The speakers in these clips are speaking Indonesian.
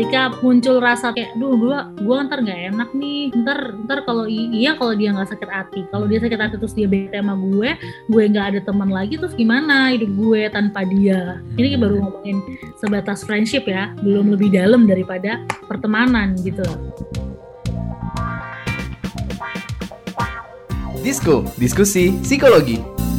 ketika muncul rasa kayak duh gua gua ntar nggak enak nih ntar ntar kalau iya kalau dia nggak sakit hati. Kalau dia sakit hati terus dia bete sama gue gue nggak ada teman lagi terus gimana hidup gue tanpa dia? Ini baru ngomongin sebatas friendship ya belum lebih dalam daripada pertemanan gitu. Disko, diskusi psikologi.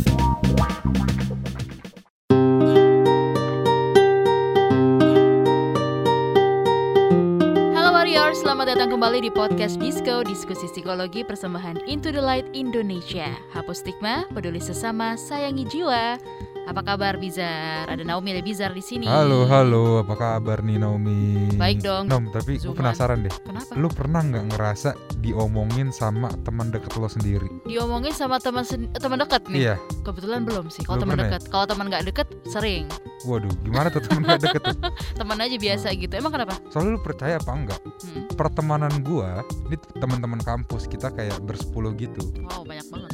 Selamat datang kembali di podcast Disco, diskusi psikologi persembahan Into the Light Indonesia. Hapus stigma, peduli sesama, sayangi jiwa. Apa kabar Bizar? Ada Naomi dan Bizar di sini. Halo, halo, apa kabar nih Naomi? Baik dong. Nom, tapi gue penasaran deh. Kenapa? Lu pernah nggak ngerasa diomongin sama teman deket lo sendiri? Diomongin sama teman teman dekat nih. Iya. Kebetulan belum sih. Kalau teman ya? dekat, kalau teman nggak deket sering. Waduh, gimana tuh teman gak deket tuh? Teman aja biasa gitu. Emang kenapa? Soalnya lu percaya apa enggak? Hmm. Pertemanan gua, ini teman-teman kampus kita kayak bersepuluh gitu. Wow, banyak banget.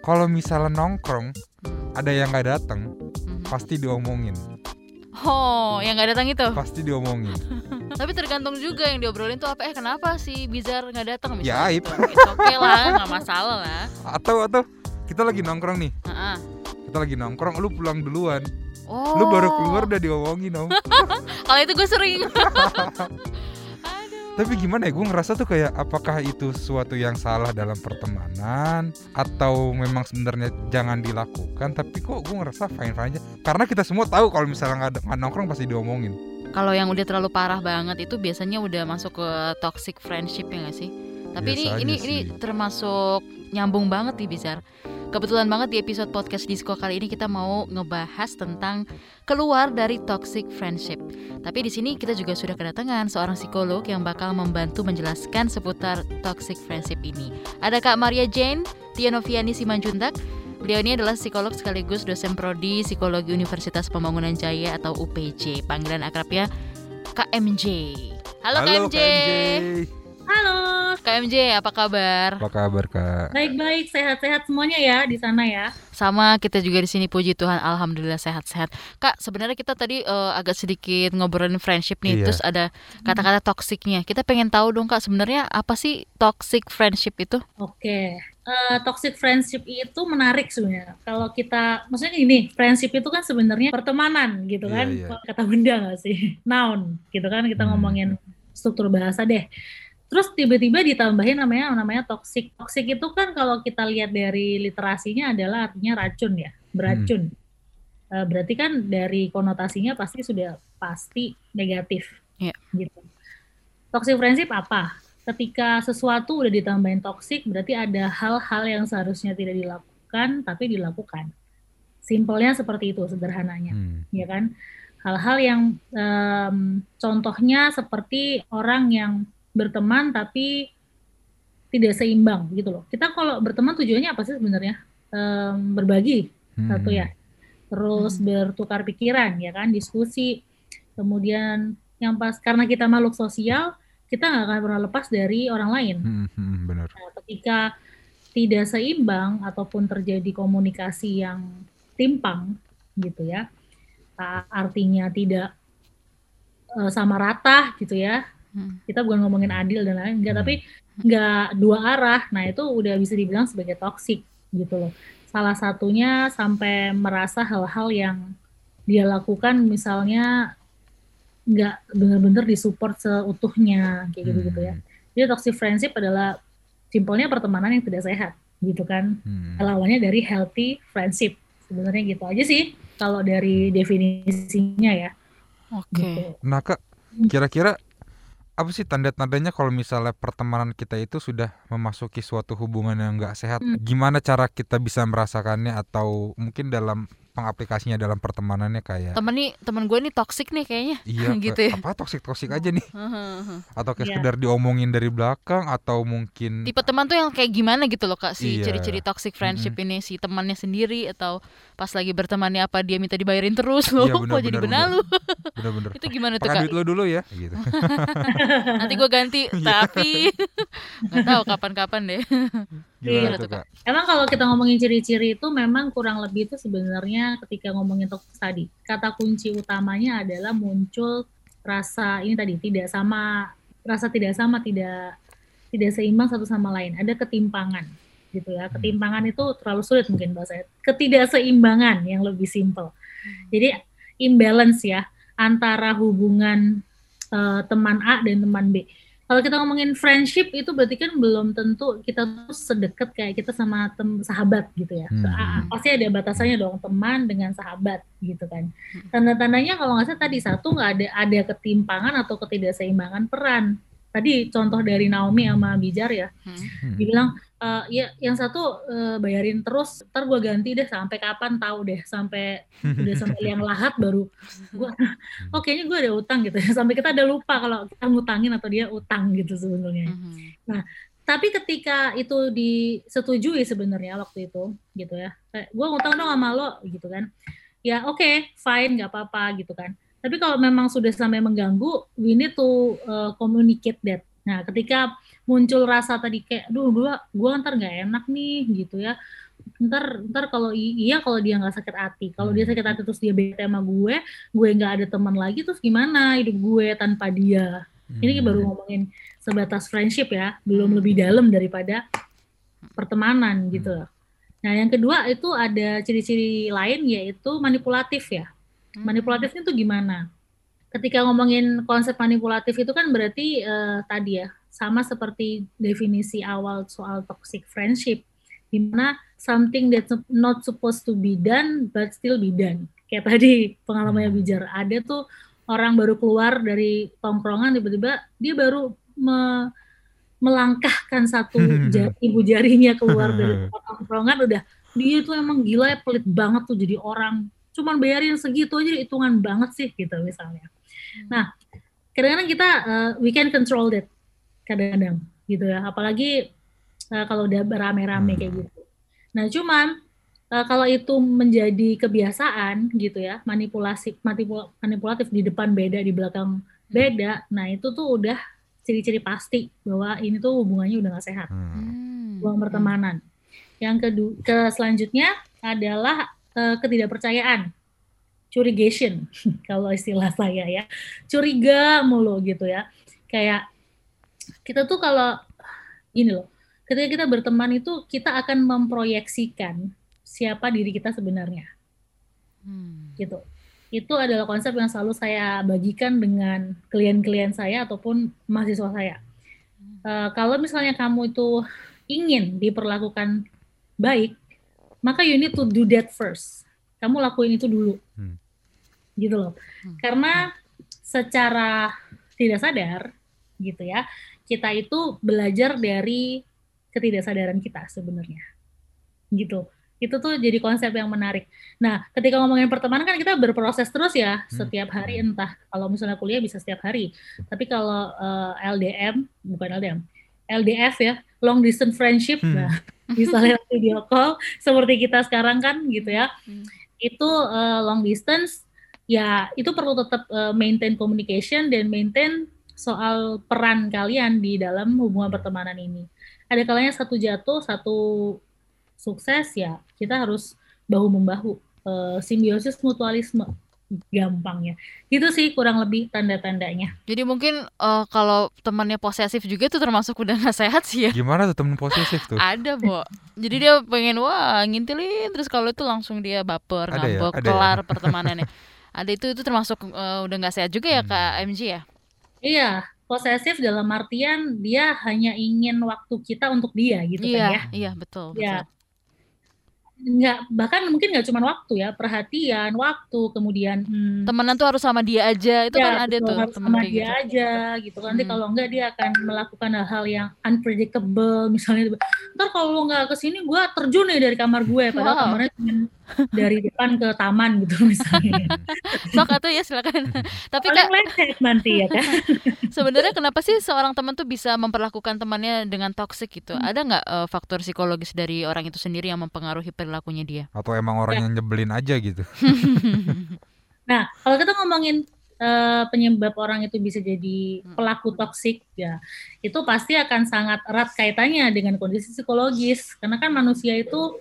Kalau misalnya nongkrong. Ada yang nggak datang, Mhm. pasti diomongin. Oh, yang nggak datang itu. Pasti diomongin. Tapi tergantung juga yang diobrolin tuh apa. Eh, kenapa sih Bizar nggak datang Ya, misalnya? aib. It's okay lah, nggak masalah lah. Atau atau kita lagi nongkrong nih, Heeh. kita lagi nongkrong, lu pulang duluan. Oh. Lu baru keluar udah diomongin, Om. Kalau itu gue sering. Tapi gimana ya, gue ngerasa tuh kayak apakah itu sesuatu yang salah dalam pertemanan atau memang sebenarnya jangan dilakukan. Tapi kok gue ngerasa fine fine aja. Karena kita semua tahu kalau misalnya nggak nongkrong pasti diomongin. Kalau yang udah terlalu parah banget itu biasanya udah masuk ke toxic friendship ya gak sih? Tapi ini Biasanya ini ini sih. termasuk nyambung banget nih Bizar. Kebetulan banget di episode podcast Disco kali ini kita mau ngebahas tentang keluar dari toxic friendship. Tapi di sini kita juga sudah kedatangan seorang psikolog yang bakal membantu menjelaskan seputar toxic friendship ini. Ada Kak Maria Jane Tianoviani Simanjuntak. Beliau ini adalah psikolog sekaligus dosen prodi Psikologi Universitas Pembangunan Jaya atau UPJ. Panggilan akrabnya KMJ. Halo, KMJ. Halo KMJ, apa kabar? Apa kabar kak? baik-baik sehat-sehat semuanya ya di sana ya Sama kita juga di sini puji Tuhan, alhamdulillah sehat-sehat. Kak, sebenarnya kita tadi eh, agak sedikit ngobrolin friendship nih, Iya. terus ada kata-kata toksiknya. Kita pengen tahu dong Kak, sebenarnya apa sih toxic friendship itu? Oke, Eh, toxic friendship itu menarik sebenarnya. Kalau kita, maksudnya gini, friendship itu kan sebenarnya pertemanan gitu Iya, kan, iya. kata benda nggak sih? Noun, gitu kan kita Hmm. ngomongin struktur bahasa deh. Terus tiba-tiba ditambahin namanya namanya toxic. Toxic itu kan kalau kita lihat dari literasinya adalah artinya racun ya, beracun. Eh, berarti kan dari konotasinya pasti sudah pasti negatif, Iya. gitu. Toxic friendship apa? ketika sesuatu udah ditambahin toksik berarti ada hal-hal yang seharusnya tidak dilakukan tapi dilakukan. Simpelnya seperti itu sederhananya, Hmm. ya kan? Hal-hal yang em, contohnya seperti orang yang berteman tapi tidak seimbang gitu loh. Kita kalau berteman tujuannya apa sih sebenarnya? Em, berbagi Hmm. satu ya. Terus bertukar pikiran ya kan, diskusi. Kemudian yang pas karena kita makhluk sosial, kita nggak akan pernah lepas dari orang lain. Hmm, hmm, bener. Nah, ketika tidak seimbang ataupun terjadi komunikasi yang timpang gitu ya, a- artinya tidak eh, sama rata gitu ya. Hmm. Kita bukan ngomongin adil dan lain enggak, Hmm. tapi nggak dua arah. Nah itu udah bisa dibilang sebagai toksik gitu loh. Salah satunya sampai merasa hal-hal yang dia lakukan misalnya nggak benar-benar disupport seutuhnya kayak gitu gitu ya. Hmm. Jadi toxic friendship adalah simpelnya pertemanan yang tidak sehat gitu kan. Hmm. Lawannya dari healthy friendship. Sebenarnya gitu aja sih kalau dari definisinya ya. Oke. Gitu. Nah kak, kira-kira apa sih tanda-tandanya kalau misalnya pertemanan kita itu sudah memasuki suatu hubungan yang nggak sehat? Hmm. Gimana cara kita bisa merasakannya atau mungkin dalam pengaplikasinya dalam pertemanannya kayak Temen nih, temen gue nih toxic nih kayaknya. iya gitu ya. apa toksik toksik aja nih atau kayak Iya. sekedar diomongin dari belakang atau mungkin Tipe teman tuh yang kayak gimana gitu loh Kak, si Iya. ciri-ciri toxic friendship ini si temannya sendiri atau pas lagi bertemannya apa dia minta dibayarin terus loh. Iya, benar, Kok jadi benar, benalu? bener-bener Itu gimana tuh pakai Kak? duit lo dulu ya gitu Nanti gue ganti, Iya. tapi nggak tahu kapan-kapan deh. Gimana Iya, tuh tuh, kak? Emang kalau kita ngomongin ciri-ciri itu memang kurang lebih itu sebenarnya ketika ngomongin toxic tadi, kata kunci utamanya adalah muncul rasa ini tadi tidak sama rasa tidak sama tidak tidak seimbang satu sama lain. Ada ketimpangan gitu ya. Ketimpangan itu terlalu sulit mungkin bahasa ketidakseimbangan yang lebih simple jadi imbalance ya antara hubungan uh, teman A dan teman B kalau kita ngomongin friendship itu berarti kan belum tentu kita tuh sedekat kayak kita sama tem sahabat gitu ya. Hmm. Pasti ada batasannya dong teman dengan sahabat gitu kan. Hmm. Tanda-tandanya kalau nggak salah tadi satu nggak ada ada ketimpangan atau ketidakseimbangan peran tadi contoh dari Naomi sama Bijar ya hmm. dibilang uh, ya yang satu uh, bayarin terus ntar gue ganti deh sampai kapan tahu deh sampai udah sampai yang lahat baru. Gue oh kayaknya gue ada utang gitu. Ya sampai kita ada lupa kalau kita ngutangin atau dia utang gitu sebenarnya. Hmm. nah tapi ketika itu disetujui sebenarnya waktu itu gitu ya. Kayak gue ngutang dong sama lo gitu kan. Ya oke okay, fine nggak apa-apa gitu kan. Tapi kalau memang sudah sampai mengganggu, we need to uh, communicate that. Nah, ketika muncul rasa tadi kayak, duh, gua, gua ntar nggak enak nih, gitu ya. Ntar, ntar kalau iya kalau dia nggak sakit hati, kalau dia sakit hati terus dia bete sama gue, gue nggak ada teman lagi, terus gimana hidup gue tanpa dia? Ini hmm. baru ngomongin sebatas friendship ya, belum lebih dalam daripada pertemanan gitu. Nah, yang kedua itu ada ciri-ciri lain yaitu manipulatif ya. Hmm. Manipulatifnya tuh gimana? Ketika ngomongin konsep manipulatif itu kan berarti uh, tadi ya sama seperti definisi awal soal toxic friendship, di mana something that's not supposed to be done but still be done. Kayak tadi pengalamannya hmm. Bijar, ada tuh orang baru keluar dari tongkrongan tiba-tiba dia baru me melangkahkan satu jari, ibu jarinya keluar dari tongkrongan udah dia tuh emang gila ya pelit banget tuh jadi orang cuman bayarin segitu aja hitungan banget sih gitu misalnya. Hmm. Nah, kadang-kadang kita uh, we can control that kadang-kadang gitu ya, apalagi uh, kalau udah rame-rame kayak hmm. gitu. Nah, cuman uh, kalau itu menjadi kebiasaan gitu ya, manipulasi manipul, manipulatif di depan beda di belakang beda, nah itu tuh udah ciri-ciri pasti bahwa ini tuh hubungannya udah gak sehat, hmm. hubungan pertemanan. Yang kedua, ke selanjutnya adalah uh, ketidakpercayaan curigation kalau istilah saya ya curiga mulu gitu ya kayak kita tuh kalau ini loh ketika kita berteman itu kita akan memproyeksikan siapa diri kita sebenarnya hmm. gitu itu adalah konsep yang selalu saya bagikan dengan klien-klien saya ataupun mahasiswa saya uh, kalau misalnya kamu itu ingin diperlakukan baik maka you need to do that first. Kamu lakuin itu dulu. Hmm. Gitu loh. Hmm. Karena secara tidak sadar gitu ya, kita itu belajar dari ketidaksadaran kita sebenarnya. Gitu. Itu tuh jadi konsep yang menarik. Nah, ketika ngomongin pertemanan kan kita berproses terus ya, hmm. setiap hari entah kalau misalnya kuliah bisa setiap hari. Tapi kalau uh, eh, LDM, bukan LDM, LDF ya, long distance friendship, hmm. nah misalnya video call seperti kita sekarang kan gitu ya, hmm. itu uh, long distance ya itu perlu tetap uh, maintain communication dan maintain soal peran kalian di dalam hubungan pertemanan ini. Ada kalanya satu jatuh, satu sukses ya kita harus bahu membahu, uh, simbiosis mutualisme gampangnya. Itu sih kurang lebih tanda-tandanya. Jadi mungkin uh, kalau temannya posesif juga tuh termasuk udah gak sehat sih ya. Gimana tuh temen posesif tuh? Ada, Bo. Jadi dia pengen wah ngintilin terus kalau itu langsung dia baper, ada ya? ngambek, ya? kelar ya? pertemanannya. ada itu itu termasuk uh, udah gak sehat juga ya hmm. Kak MG ya? Iya, posesif dalam artian dia hanya ingin waktu kita untuk dia gitu iya, kan ya. Iya, betul, iya. betul. Ya nggak bahkan mungkin nggak cuma waktu ya perhatian waktu kemudian hmm, temenan tuh harus sama dia aja itu ya, kan ada tuh harus sama dia gitu. aja gitu kan nanti hmm. kalau enggak dia akan melakukan hal-hal yang unpredictable misalnya ntar kalau lo nggak ke sini gue terjun nih dari kamar gue padahal wow. kamarnya dari depan ke taman gitu misalnya sok atau ya silakan tapi kan nanti ya kan sebenarnya kenapa sih seorang teman tuh bisa memperlakukan temannya dengan toxic gitu hmm. ada nggak uh, faktor psikologis dari orang itu sendiri yang mempengaruhi perilakunya dia. Atau emang orang ya. yang nyebelin aja gitu. nah, kalau kita ngomongin uh, penyebab orang itu bisa jadi hmm. pelaku toksik ya, itu pasti akan sangat erat kaitannya dengan kondisi psikologis. Karena kan manusia itu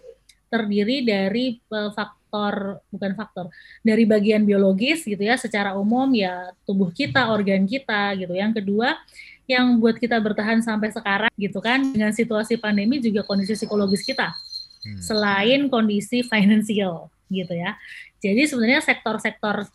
terdiri dari uh, faktor bukan faktor dari bagian biologis gitu ya secara umum ya tubuh kita organ kita gitu. Yang kedua yang buat kita bertahan sampai sekarang gitu kan dengan situasi pandemi juga kondisi psikologis kita. Hmm. selain kondisi finansial gitu ya. Jadi sebenarnya sektor-sektor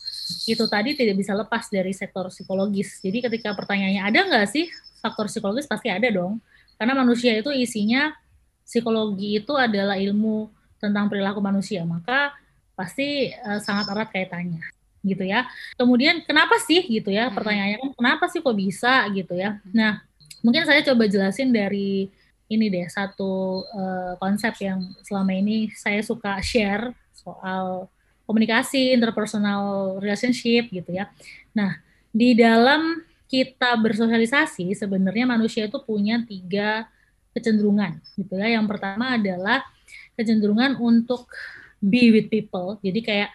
itu tadi tidak bisa lepas dari sektor psikologis. Jadi ketika pertanyaannya ada nggak sih faktor psikologis pasti ada dong. Karena manusia itu isinya psikologi itu adalah ilmu tentang perilaku manusia, maka pasti uh, sangat erat kaitannya gitu ya. Kemudian kenapa sih gitu ya? Pertanyaannya kan kenapa sih kok bisa gitu ya? Nah, mungkin saya coba jelasin dari ini deh satu uh, konsep yang selama ini saya suka share soal komunikasi, interpersonal relationship gitu ya. Nah, di dalam kita bersosialisasi sebenarnya manusia itu punya tiga kecenderungan gitu ya. Yang pertama adalah kecenderungan untuk be with people. Jadi kayak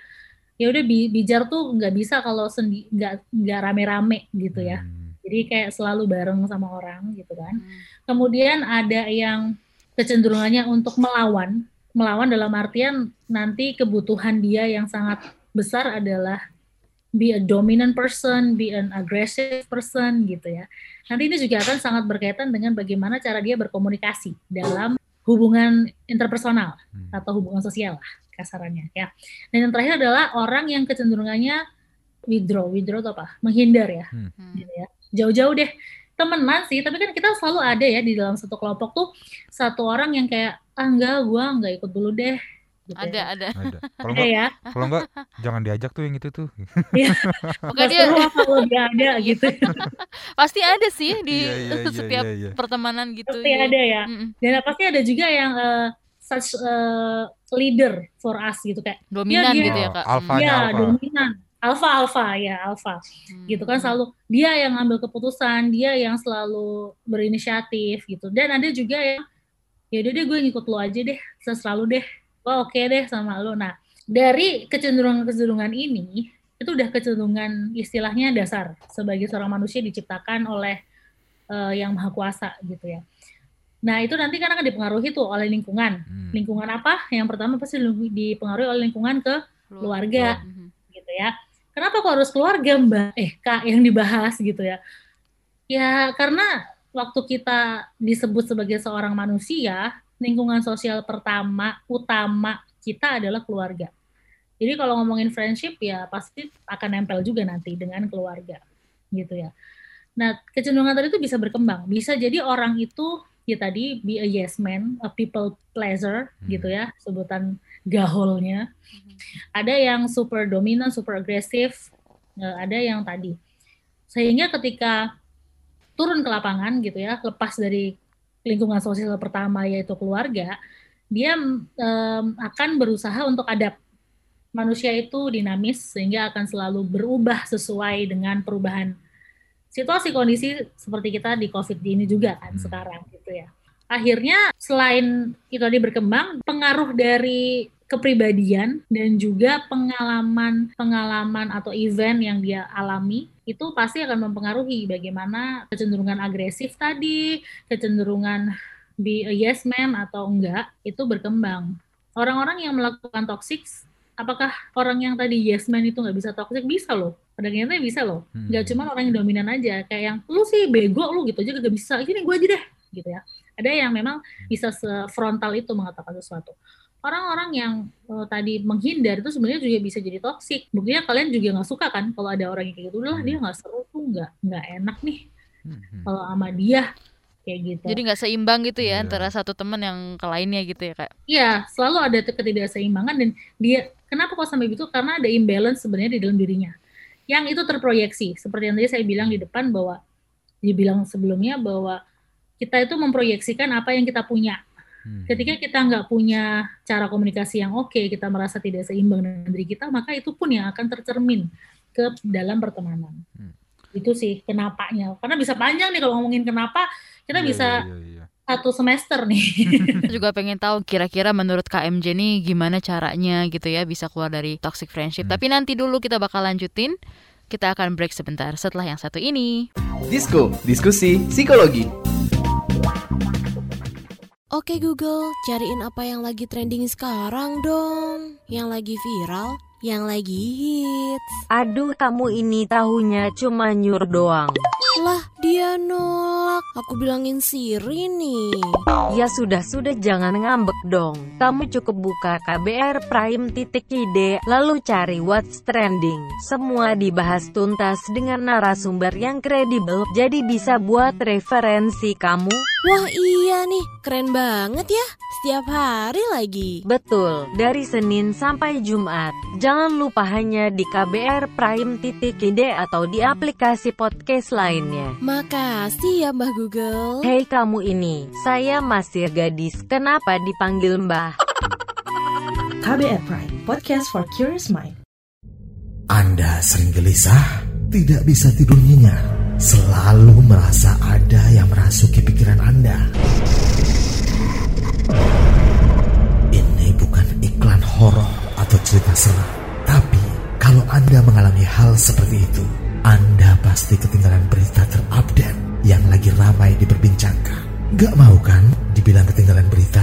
ya udah bijar tuh nggak bisa kalau sendi nggak nggak rame-rame gitu ya. Hmm. Jadi kayak selalu bareng sama orang gitu kan. Kemudian ada yang kecenderungannya untuk melawan. Melawan dalam artian nanti kebutuhan dia yang sangat besar adalah be a dominant person, be an aggressive person gitu ya. Nanti ini juga akan sangat berkaitan dengan bagaimana cara dia berkomunikasi dalam hubungan interpersonal Hmm. atau hubungan sosial lah kasarannya ya. Dan yang terakhir adalah orang yang kecenderungannya withdraw, withdraw atau apa? Menghindar ya, Hmm. gitu ya. Jauh-jauh deh temenan sih, tapi kan kita selalu ada ya di dalam satu kelompok tuh satu orang yang kayak ah enggak, gua enggak ikut dulu deh. Gitu Ada, ya. ada. Ada. Kalau enggak, ya. kalau enggak jangan diajak tuh yang itu tuh. Pokoknya Nggak dia kalau dia ada gitu. pasti ada sih di Iya, iya, iya, setiap iya, iya. pertemanan gitu. Pasti ya. ada ya. Mm-mm. Dan pasti ada juga yang eh, such eh, leader for us gitu kayak Dominan dia- gitu ya, Kak. alfanya ya alfa. dominan alfa alfa ya alfa Hmm. gitu kan selalu dia yang ngambil keputusan dia yang selalu berinisiatif gitu dan ada juga yang ya udah deh gue ngikut lo aja deh selalu deh wah oke deh sama lo nah dari kecenderungan kecenderungan ini itu udah kecenderungan istilahnya dasar sebagai seorang manusia diciptakan oleh eh, yang maha kuasa gitu ya nah itu nanti kan akan dipengaruhi tuh oleh lingkungan Hmm. lingkungan apa yang pertama pasti dipengaruhi oleh lingkungan ke keluarga Mhm. gitu ya. Kenapa kok harus keluarga Mbak? Eh Kak yang dibahas gitu ya. Ya karena waktu kita disebut sebagai seorang manusia, lingkungan sosial pertama utama kita adalah keluarga. Jadi kalau ngomongin friendship ya pasti akan nempel juga nanti dengan keluarga gitu ya. Nah kecenderungan tadi itu bisa berkembang. Bisa jadi orang itu ya tadi be a yes man, a people pleaser Hmm. gitu ya sebutan gaholnya ada yang super dominan, super agresif, eh, ada yang tadi. Sehingga ketika turun ke lapangan gitu ya, lepas dari lingkungan sosial pertama yaitu keluarga, dia em, akan berusaha untuk adapt. Manusia itu dinamis sehingga akan selalu berubah sesuai dengan perubahan situasi kondisi seperti kita di COVID ini juga kan Hmm. sekarang gitu ya. Akhirnya selain itu tadi berkembang, pengaruh dari kepribadian dan juga pengalaman pengalaman atau event yang dia alami itu pasti akan mempengaruhi bagaimana kecenderungan agresif tadi, kecenderungan be a yes man atau enggak itu berkembang. Orang-orang yang melakukan toxic, apakah orang yang tadi yes man itu nggak bisa toxic? Bisa loh. Pada akhirnya bisa loh. Hmm. Cuma orang yang dominan aja, kayak yang lu sih bego lu gitu aja gak bisa. Gini gue aja deh gitu ya. Ada yang memang bisa frontal itu mengatakan sesuatu orang-orang yang uh, tadi menghindar itu sebenarnya juga bisa jadi toksik. Buktinya kalian juga nggak suka kan kalau ada orang yang kayak gitu. Udahlah dia nggak seru tuh, nggak nggak enak nih Hmm, hmm. kalau sama dia kayak gitu. Jadi nggak seimbang gitu ya Iya. antara satu teman yang ke lainnya gitu ya, Kak. Iya, selalu ada ketidakseimbangan dan dia kenapa kok sampai gitu? Karena ada imbalance sebenarnya di dalam dirinya. Yang itu terproyeksi. Seperti yang tadi saya bilang di depan bahwa dibilang sebelumnya bahwa kita itu memproyeksikan apa yang kita punya. Hmm. Ketika kita nggak punya cara komunikasi yang oke, kita merasa tidak seimbang dengan diri kita, maka itu pun yang akan tercermin ke dalam pertemanan. Hmm. Itu sih kenapanya. Karena bisa panjang nih kalau ngomongin kenapa, kita Iya, bisa iya, iya. satu semester nih. Kita juga pengen tahu kira-kira menurut KMJ nih gimana caranya gitu ya bisa keluar dari toxic friendship. Hmm. Tapi nanti dulu kita bakal lanjutin. Kita akan break sebentar setelah yang satu ini. Disko, diskusi psikologi. Oke Google, cariin apa yang lagi trending sekarang dong. Yang lagi viral, yang lagi hits. Aduh kamu ini tahunya cuma nyur doang. Lah, dia nolak. Aku bilangin Siri nih. Ya sudah-sudah jangan ngambek dong. Kamu cukup buka KBR Prime titik ide, lalu cari what's trending. Semua dibahas tuntas dengan narasumber yang kredibel, jadi bisa buat referensi kamu. Wah iya nih, keren banget ya. Setiap hari lagi. Betul, dari Senin sampai Jumat. Jangan lupa hanya di KBR Prime titik ide atau di aplikasi podcast lainnya. Makasih ya Mbah Google. Hei kamu ini, saya masih gadis, kenapa dipanggil Mbah? KBR Prime, podcast for curious mind. Anda sering gelisah, tidak bisa tidur nyenyak, selalu merasa ada yang merasuki pikiran Anda. Ini bukan iklan horor atau cerita seram, tapi kalau Anda mengalami hal seperti itu, Anda pasti ketinggalan berita terupdate yang lagi ramai diperbincangkan. Gak mau kan dibilang ketinggalan berita?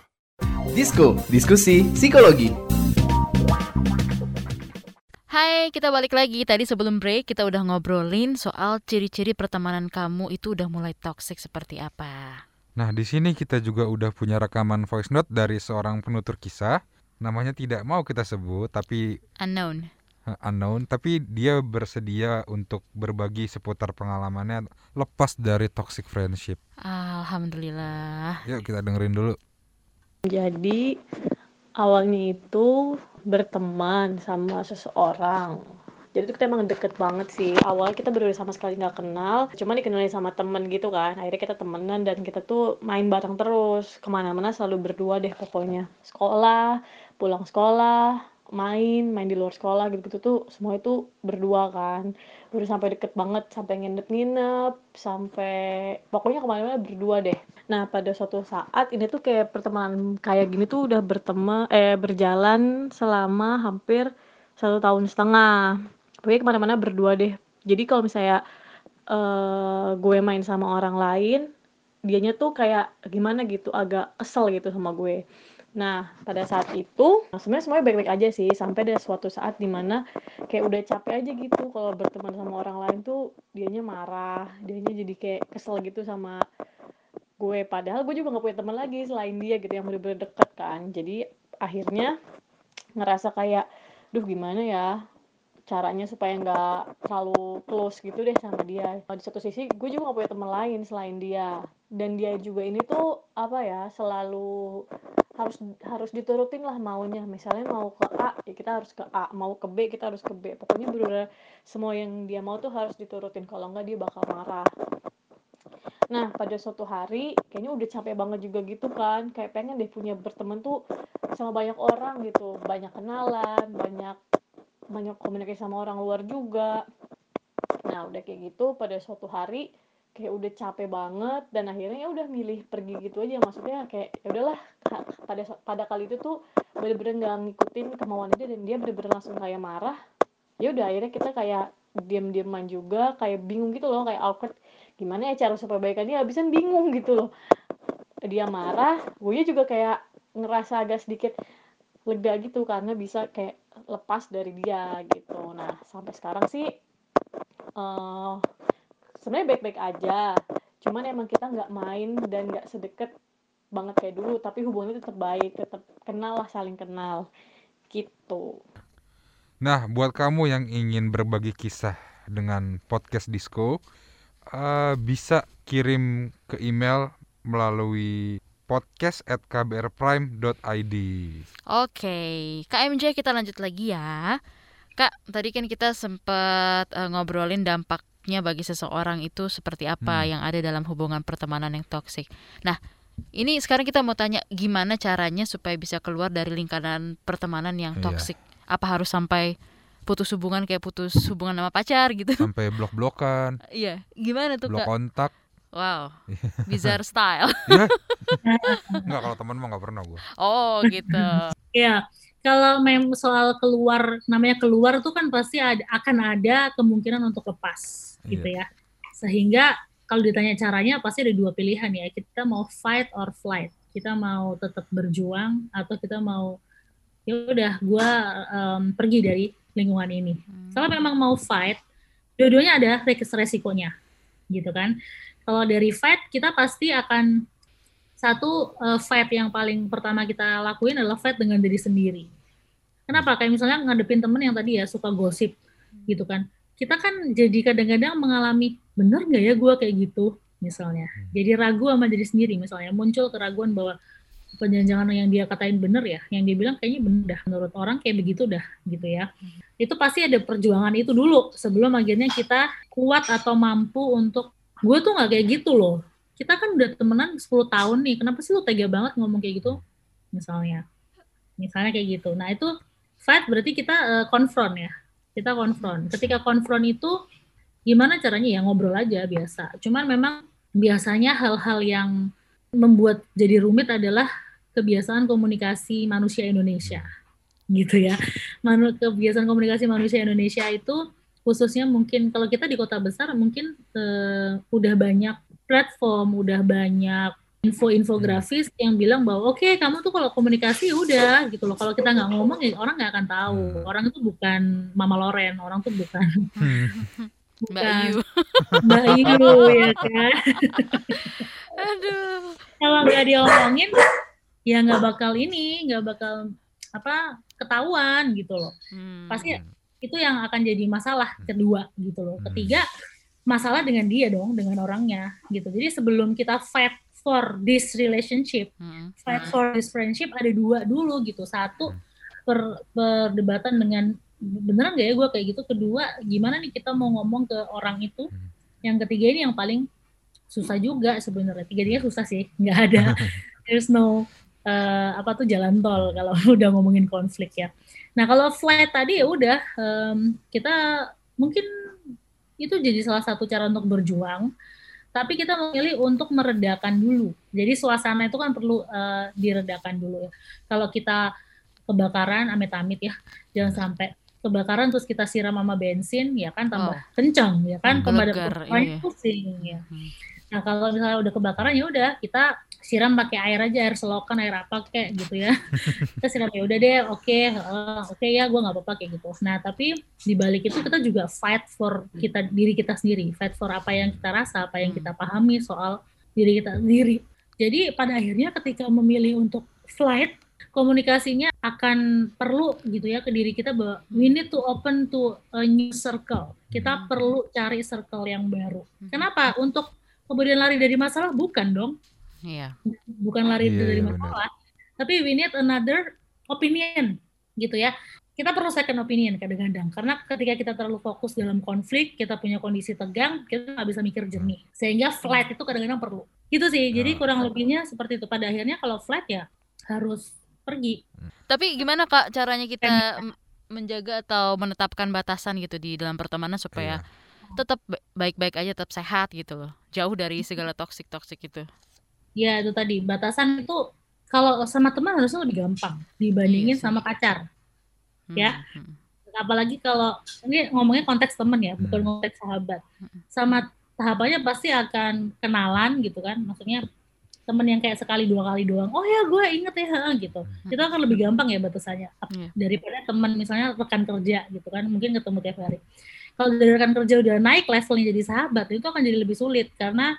Disko, diskusi psikologi. Hai, kita balik lagi. Tadi sebelum break kita udah ngobrolin soal ciri-ciri pertemanan kamu itu udah mulai toxic seperti apa. Nah, di sini kita juga udah punya rekaman voice note dari seorang penutur kisah. Namanya tidak mau kita sebut, tapi Unknown. unknown, tapi dia bersedia untuk berbagi seputar pengalamannya lepas dari toxic friendship. Alhamdulillah. Yuk kita dengerin dulu. Jadi awalnya itu berteman sama seseorang. Jadi itu kita emang deket banget sih. Awalnya kita berdua sama sekali nggak kenal, cuma dikenalin sama temen gitu kan. Akhirnya kita temenan dan kita tuh main bareng terus. Ke mana-mana selalu berdua deh pokoknya. Sekolah, pulang sekolah, main, main di luar sekolah gitu-gitu tuh semua itu berdua kan. Udah sampai deket banget, sampai nginep-nginep, sampai pokoknya ke mana-mana berdua deh. Nah, pada suatu saat ini tuh kayak pertemanan kayak gini tuh udah berteman eh berjalan selama hampir satu tahun setengah. Pokoknya ke mana-mana berdua deh. Jadi kalau misalnya eh gue main sama orang lain, dianya tuh kayak gimana gitu, agak kesel gitu sama gue. Nah, pada saat itu sebenarnya semuanya baik-baik aja sih. Sampai ada suatu saat di mana kayak udah capek aja gitu kalau berteman sama orang lain tuh dianya marah, dianya jadi kayak kesel gitu sama gue. Padahal gue juga nggak punya teman lagi selain dia gitu yang bener-bener deket kan. Jadi akhirnya ngerasa kayak duh gimana ya caranya supaya nggak terlalu close gitu deh sama dia. Di satu sisi gue juga nggak punya teman lain selain dia. Dan dia juga ini tuh apa ya selalu harus harus diturutin lah maunya. Misalnya mau ke A ya kita harus ke A. Mau ke B kita harus ke B. Pokoknya bener semua yang dia mau tuh harus diturutin. Kalau nggak dia bakal marah. Nah, pada suatu hari, kayaknya udah capek banget juga gitu kan. Kayak pengen deh punya berteman tuh sama banyak orang gitu. Banyak kenalan, banyak banyak komunikasi sama orang luar juga. Nah, udah kayak gitu pada suatu hari kayak udah capek banget dan akhirnya ya udah milih pergi gitu aja. Maksudnya kayak ya udahlah pada pada kali itu tuh bener-bener nggak ngikutin kemauan dia dan dia bener-bener langsung kayak marah. Ya udah akhirnya kita kayak diam-diaman juga kayak bingung gitu loh kayak awkward. Gimana ya cara supaya baikan dia? Habisan bingung gitu loh. Dia marah gue juga kayak ngerasa agak sedikit lega gitu karena bisa kayak lepas dari dia gitu. Nah sampai sekarang sih eh sebenarnya baik-baik aja. Cuman emang kita nggak main dan nggak sedekat banget kayak dulu tapi hubungannya tetap baik tetap kenal lah saling kenal gitu. Nah, buat kamu yang ingin berbagi kisah dengan podcast Disco, eh, bisa kirim ke email melalui podcast at kbrprime.id. Oke, KMJ kita lanjut lagi ya. Kak, tadi kan kita sempat uh, ngobrolin dampaknya bagi seseorang itu seperti apa Hmm. yang ada dalam hubungan pertemanan yang toksik. Nah, ini sekarang kita mau tanya gimana caranya supaya bisa keluar dari lingkaran pertemanan yang Iya. toksik? Apa harus sampai putus hubungan kayak putus hubungan sama pacar gitu? Sampai blok-blokan, Iya, gimana tuh blok Kak? kontak. Wow, bizarre style. Enggak kalau teman mah nggak pernah gue. Oh, gitu. Ya, kalau mem soal keluar, namanya keluar tuh kan pasti ada, akan ada kemungkinan untuk lepas, gitu ya. Sehingga kalau ditanya caranya pasti ada dua pilihan ya. Kita mau fight or flight. Kita mau tetap berjuang atau kita mau ya udah gua em, pergi dari lingkungan ini. Kalau memang mau fight, dua-duanya ada res- resikonya, gitu kan. Kalau dari fight kita pasti akan satu eh, fight yang paling pertama kita lakuin adalah fight dengan diri sendiri. Kenapa? Kayak misalnya ngadepin temen yang tadi ya suka gosip gitu kan. Kita kan jadi kadang-kadang mengalami bener nggak ya gue kayak gitu misalnya. Jadi ragu sama diri sendiri misalnya muncul keraguan bahwa penjangan yang dia katain bener ya, yang dia bilang kayaknya bener dah menurut orang kayak begitu dah gitu ya. Itu pasti ada perjuangan itu dulu sebelum akhirnya kita kuat atau mampu untuk gue tuh nggak kayak gitu loh. Kita kan udah temenan 10 tahun nih, kenapa sih lu tega banget ngomong kayak gitu? Misalnya. Misalnya kayak gitu. Nah, itu fight berarti kita eh, confront ya. Kita confront. Ketika confront itu gimana caranya ya ngobrol aja biasa. Cuman memang biasanya hal-hal yang membuat jadi rumit adalah kebiasaan komunikasi manusia Indonesia gitu ya. Kebiasaan komunikasi manusia Indonesia itu khususnya mungkin kalau kita di kota besar mungkin eh, udah banyak platform, udah banyak info-infografis yang bilang bahwa oke kamu tuh kalau komunikasi udah gitu loh. Kalau kita nggak ngomong ya orang nggak akan tahu. Orang itu bukan Mama Loren orang tuh bukan Mbak bukan Yu. Mbak Yu ya kan? Aduh. kalau nggak diomongin ya nggak bakal ini nggak bakal apa ketahuan gitu loh. Hmm. pasti itu yang akan jadi masalah kedua gitu loh. Ketiga masalah dengan dia dong dengan orangnya gitu. Jadi sebelum kita fight for this relationship Hmm. fight for this friendship ada dua dulu gitu. Satu per, perdebatan dengan beneran gak ya gue kayak gitu? Kedua gimana nih kita mau ngomong ke orang itu? Yang ketiga ini yang paling susah juga sebenarnya. Tiga tiganya susah sih nggak ada. There's no eh, apa tuh jalan tol kalau udah ngomongin konflik ya nah kalau flight tadi ya udah em, kita mungkin itu jadi salah satu cara untuk berjuang tapi kita memilih untuk meredakan dulu. Jadi suasana itu kan perlu eh, diredakan dulu ya. Kalau kita kebakaran amit-amit ya jangan sampai kebakaran terus kita siram sama bensin ya kan tambah kencang ya kan Hmm, gelegar, kebakaran iya. pusing ya nah kalau misalnya udah kebakaran ya udah kita siram pakai air aja air selokan air apa kayak gitu ya kita siram ya udah deh oke eh, oke ya gue nggak apa-apa kayak gitu nah tapi di balik itu kita juga fight for kita diri kita sendiri fight for apa yang kita rasa apa yang kita pahami soal diri kita sendiri jadi pada akhirnya ketika memilih untuk flight komunikasinya akan perlu gitu ya ke diri kita bahwa we need to open to a new circle. Kita perlu cari circle yang baru. Kenapa? Untuk kemudian lari dari masalah bukan dong, Iya. bukan lari Iya, dari iya, benar. masalah. Tapi we need another opinion gitu ya. Kita perlu second opinion kadang-kadang karena ketika kita terlalu fokus dalam konflik, kita punya kondisi tegang, kita nggak bisa mikir jernih. Sehingga flight itu kadang-kadang perlu. Gitu sih. Jadi kurang lebihnya seperti itu. Pada akhirnya kalau flight ya harus pergi. Tapi gimana Kak caranya kita menjaga atau menetapkan batasan gitu di dalam pertemanan supaya tetap ba- baik-baik aja, tetap sehat gitu loh. Jauh dari segala toksik-toksik itu. Ya itu tadi batasan itu kalau sama teman harusnya lebih gampang dibandingin sama pacar, ya. Apalagi kalau ini ngomongnya konteks teman ya, bukan konteks sahabat. Sama sahabatnya pasti akan kenalan gitu kan, maksudnya temen yang kayak sekali dua kali doang. Oh ya gue inget ya gitu. Itu akan lebih gampang ya batasannya Ap- daripada teman misalnya rekan kerja gitu kan, mungkin ketemu tiap hari. Kalau dari rekan kerja udah naik levelnya jadi sahabat, itu akan jadi lebih sulit karena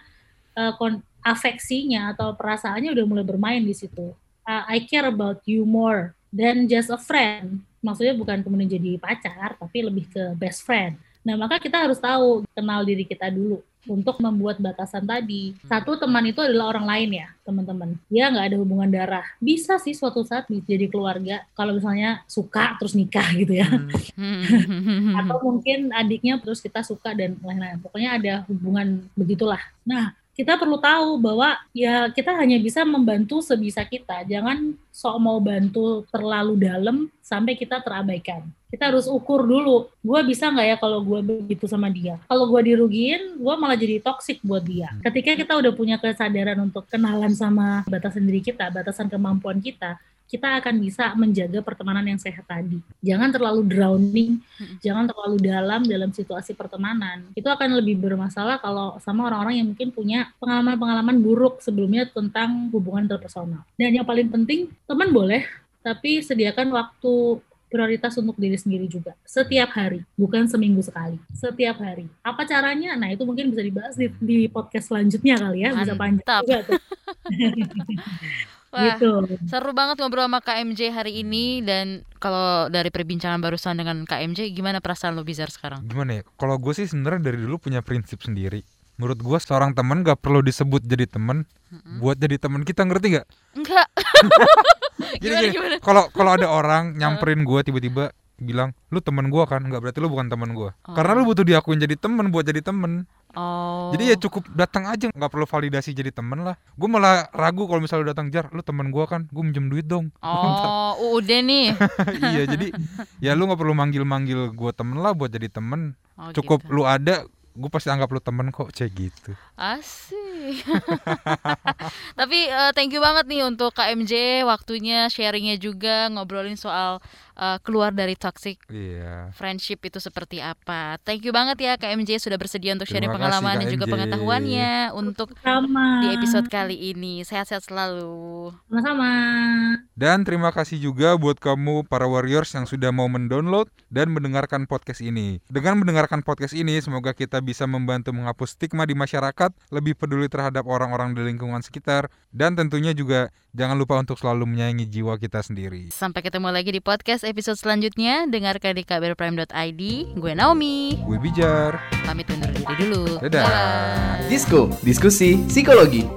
kon- afeksinya atau perasaannya udah mulai bermain di situ. Uh, I care about you more than just a friend. Maksudnya bukan kemudian jadi pacar, tapi lebih ke best friend. Nah, maka kita harus tahu kenal diri kita dulu. Untuk membuat batasan tadi. Satu teman itu adalah orang lain ya, teman-teman. Dia nggak ada hubungan darah. Bisa sih suatu saat bisa jadi keluarga. Kalau misalnya suka terus nikah gitu ya. Hmm. Atau mungkin adiknya terus kita suka dan lain-lain. Pokoknya ada hubungan begitulah. Nah, kita perlu tahu bahwa ya kita hanya bisa membantu sebisa kita. Jangan sok mau bantu terlalu dalam sampai kita terabaikan. Kita harus ukur dulu, gue bisa nggak ya kalau gue begitu sama dia. Kalau gue dirugiin, gue malah jadi toksik buat dia. Ketika kita udah punya kesadaran untuk kenalan sama batasan diri kita, batasan kemampuan kita, kita akan bisa menjaga pertemanan yang sehat tadi. Jangan terlalu drowning, jangan terlalu dalam dalam situasi pertemanan. Itu akan lebih bermasalah kalau sama orang-orang yang mungkin punya pengalaman-pengalaman buruk sebelumnya tentang hubungan interpersonal. Dan yang paling penting, teman boleh, tapi sediakan waktu prioritas untuk diri sendiri juga setiap hari bukan seminggu sekali setiap hari apa caranya nah itu mungkin bisa dibahas di, di podcast selanjutnya kali ya bisa panjang Mantap. juga tuh Wah, gitu seru banget ngobrol sama KMJ hari ini dan kalau dari perbincangan barusan dengan KMJ gimana perasaan lo Bizar sekarang? Gimana ya? Kalau gue sih sebenarnya dari dulu punya prinsip sendiri. Menurut gue seorang teman gak perlu disebut jadi teman buat jadi teman kita ngerti nggak? Enggak. Gini, Gimana, gini, gimana? Kalau kalau ada orang nyamperin gue tiba-tiba bilang lu teman gue kan nggak berarti lu bukan teman gue karena lu butuh diakuin jadi temen buat jadi temen Oh. jadi ya cukup datang aja nggak perlu validasi jadi temen lah gue malah ragu kalau misalnya lu datang jar lu temen gue kan gue minjem duit dong Oh, udah nih. iya jadi ya lu nggak perlu manggil-manggil gue temen lah buat jadi temen Oh, cukup gitu. lu ada gue pasti anggap lu temen kok cek gitu Asik. Tapi eh, thank you banget nih untuk KMJ waktunya sharingnya juga ngobrolin soal eh, keluar dari toxic iya friendship itu seperti apa. Thank you banget ya KMJ sudah bersedia untuk sharing Terima kasih, pengalaman dan juga pengetahuannya untuk sama di episode kali ini. Sehat-sehat selalu. sama-sama Dan terima kasih juga buat kamu para warriors yang sudah mau mendownload dan mendengarkan podcast ini. Dengan mendengarkan podcast ini, semoga kita bisa membantu menghapus stigma di masyarakat, lebih peduli terhadap orang-orang di lingkungan sekitar, dan tentunya juga jangan lupa untuk selalu menyayangi jiwa kita sendiri. Sampai ketemu lagi di podcast episode selanjutnya. Dengarkan di kbrprime.id. Gue Naomi. Gue Bijar. Pamit undur diri dulu. Dadah. Disko, diskusi psikologi.